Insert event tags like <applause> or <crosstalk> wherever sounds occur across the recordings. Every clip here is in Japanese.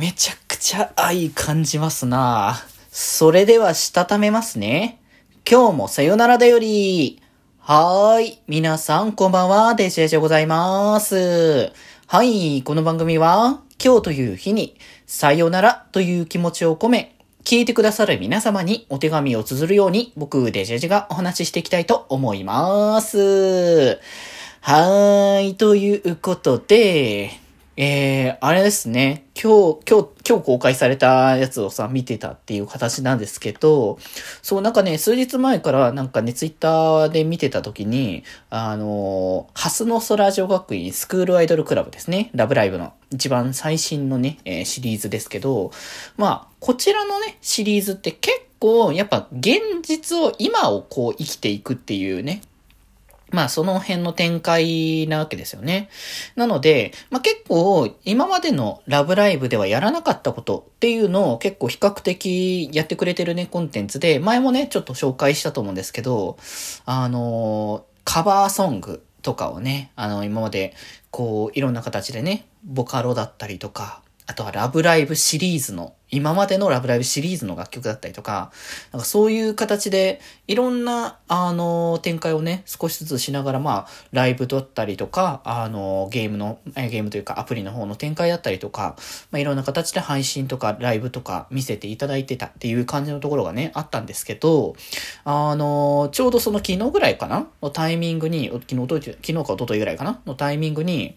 めちゃくちゃ愛感じますなそれでは、したためますね。今日もさよならだより。はーい。皆さん、こんばんは。デジェジでございます。はい。この番組は、今日という日に、さよならという気持ちを込め、聞いてくださる皆様にお手紙を綴るように、僕、デジェジがお話ししていきたいと思います。はーい。ということで、えー、あれですね。今日、今日、今日公開されたやつをさ、見てたっていう形なんですけど、そう、なんかね、数日前からなんかね、ツイッターで見てた時に、あの、ハスの空女学院スクールアイドルクラブですね。ラブライブの一番最新のね、えー、シリーズですけど、まあ、こちらのね、シリーズって結構、やっぱ現実を、今をこう生きていくっていうね、まあその辺の展開なわけですよね。なので、まあ結構今までのラブライブではやらなかったことっていうのを結構比較的やってくれてるね、コンテンツで、前もね、ちょっと紹介したと思うんですけど、あの、カバーソングとかをね、あの今までこういろんな形でね、ボカロだったりとか、あとはラブライブシリーズの、今までのラブライブシリーズの楽曲だったりとか、なんかそういう形で、いろんな、あの、展開をね、少しずつしながら、まあ、ライブだったりとか、あの、ゲームの、えゲームというかアプリの方の展開だったりとか、まあ、いろんな形で配信とかライブとか見せていただいてたっていう感じのところがね、あったんですけど、あの、ちょうどその昨日ぐらいかなのタイミングに、昨日、昨日か一昨日ぐらいかなのタイミングに、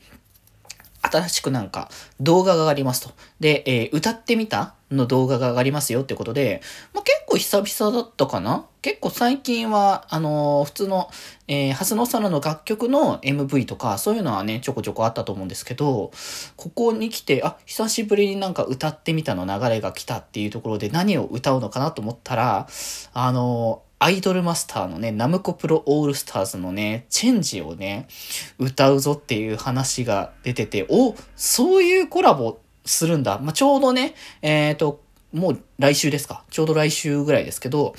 新しくなんか動画が上がりますと。で、えー、歌ってみたの動画が上がりますよってことで、まあ、結構久々だったかな？結構最近は、あのー、普通の、えー、ハスノサラの楽曲の MV とか、そういうのはね、ちょこちょこあったと思うんですけど、ここに来て、あ、久しぶりになんか歌ってみたの流れが来たっていうところで何を歌うのかなと思ったら、あのーアイドルマスターのね、ナムコプロオールスターズのね、チェンジをね、歌うぞっていう話が出てて、お、そういうコラボするんだ。まあ、ちょうどね、えっ、ー、と、もう来週ですか。ちょうど来週ぐらいですけど、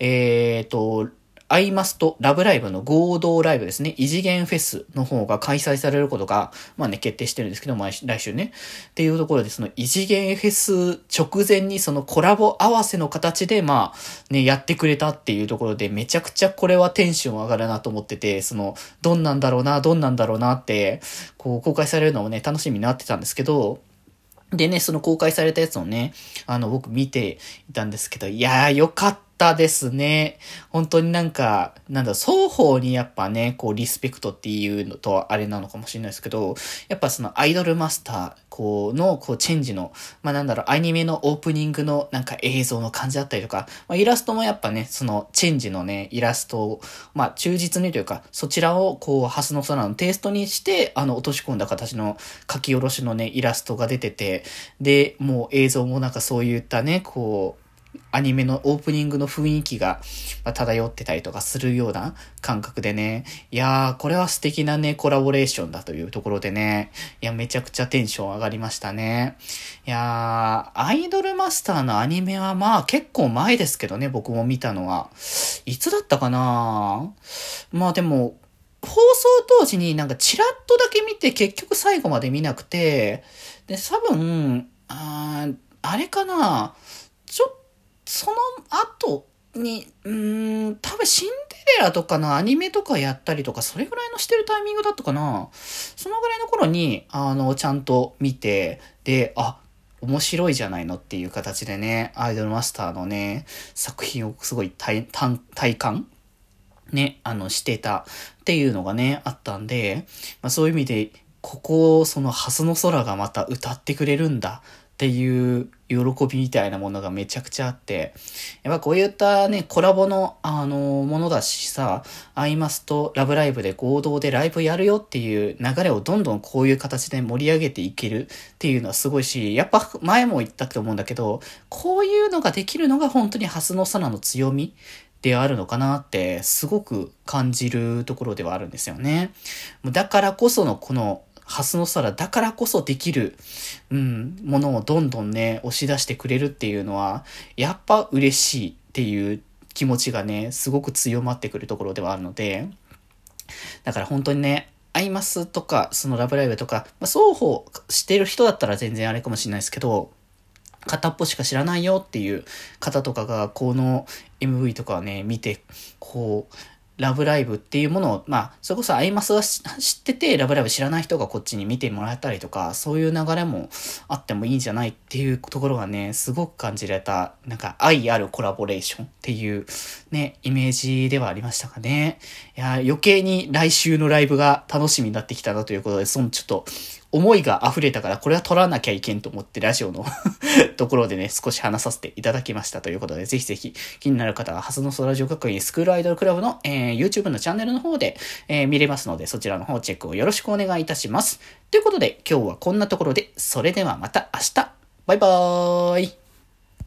えっ、ー、と、アイマスとラブライブの合同ライブですね。異次元フェスの方が開催されることが、まあね、決定してるんですけど、来週ね。っていうところで、その異次元フェス直前にそのコラボ合わせの形で、まあ、ね、やってくれたっていうところで、めちゃくちゃこれはテンション上がるなと思ってて、その、どんなんだろうな、どんなんだろうなって、こう、公開されるのもね、楽しみになってたんですけど、でね、その公開されたやつをね、あの、僕見ていたんですけど、いやー、よかった。ったですね。本当になんか、なんだ、双方にやっぱね、こう、リスペクトっていうのとあれなのかもしれないですけど、やっぱそのアイドルマスター、こう、の、こう、チェンジの、まあなんだろう、アニメのオープニングのなんか映像の感じだったりとか、まあイラストもやっぱね、その、チェンジのね、イラストを、まあ忠実にというか、そちらを、こう、ハスの空のテイストにして、あの、落とし込んだ形の書き下ろしのね、イラストが出てて、で、もう映像もなんかそういったね、こう、アニメのオープニングの雰囲気が漂ってたりとかするような感覚でね、いやー、これは素敵なね、コラボレーションだというところでね、いや、めちゃくちゃテンション上がりましたね。いやー、アイドルマスターのアニメはまあ結構前ですけどね、僕も見たのは。いつだったかな？まあでも、放送当時になんかチラッとだけ見て結局最後まで見なくて、で、多分、ああれかな？に、うん、多分シンデレラとかのアニメとかやったりとか、それぐらいのしてるタイミングだったかな。そのぐらいの頃に、あの、ちゃんと見て、で、あ、面白いじゃないのっていう形でね、アイドルマスターのね、作品をすごい体体感？ね、あの、してたっていうのがね、あったんで、まあそういう意味で、ここ、その、ハスの空がまた歌ってくれるんだっていう喜びみたいなものがめちゃくちゃあって、やっぱこういったね、コラボの、あの、ものだしさ、アイマスとラブライブで合同でライブやるよっていう流れをどんどんこういう形で盛り上げていけるっていうのはすごいし、やっぱ前も言ったと思うんだけど、こういうのができるのが本当にハスのサナの強みであるのかなってすごく感じるところではあるんですよね。だからこそのこのハスの空だからこそできる、うん、ものをどんどんね、押し出してくれるっていうのは、やっぱ嬉しいっていう気持ちがね、すごく強まってくるところではあるので、だから本当にね、アイマスとか、そのラブライブとか、まあ、双方してる人だったら全然あれかもしれないですけど、片っぽしか知らないよっていう方とかが、この MV とかをね、見て、こう、ラブライブっていうものを、まあ、それこそアイマスは知ってて、ラブライブ知らない人がこっちに見てもらえたりとか、そういう流れもあってもいいんじゃないっていうところがね、すごく感じられた、なんか愛あるコラボレーションっていうね、イメージではありましたかね。いや、余計に来週のライブが楽しみになってきたなということで、そのちょっと、思いが溢れたから、これは取らなきゃいけんと思って、ラジオの <laughs> ところでね、少し話させていただきましたということで、ぜひぜひ気になる方は、ハスノソラジオ学院スクールアイドルクラブの、えー、YouTube のチャンネルの方で、えー、見れますので、そちらの方チェックをよろしくお願いいたします。ということで、今日はこんなところで、それではまた明日バイバーイ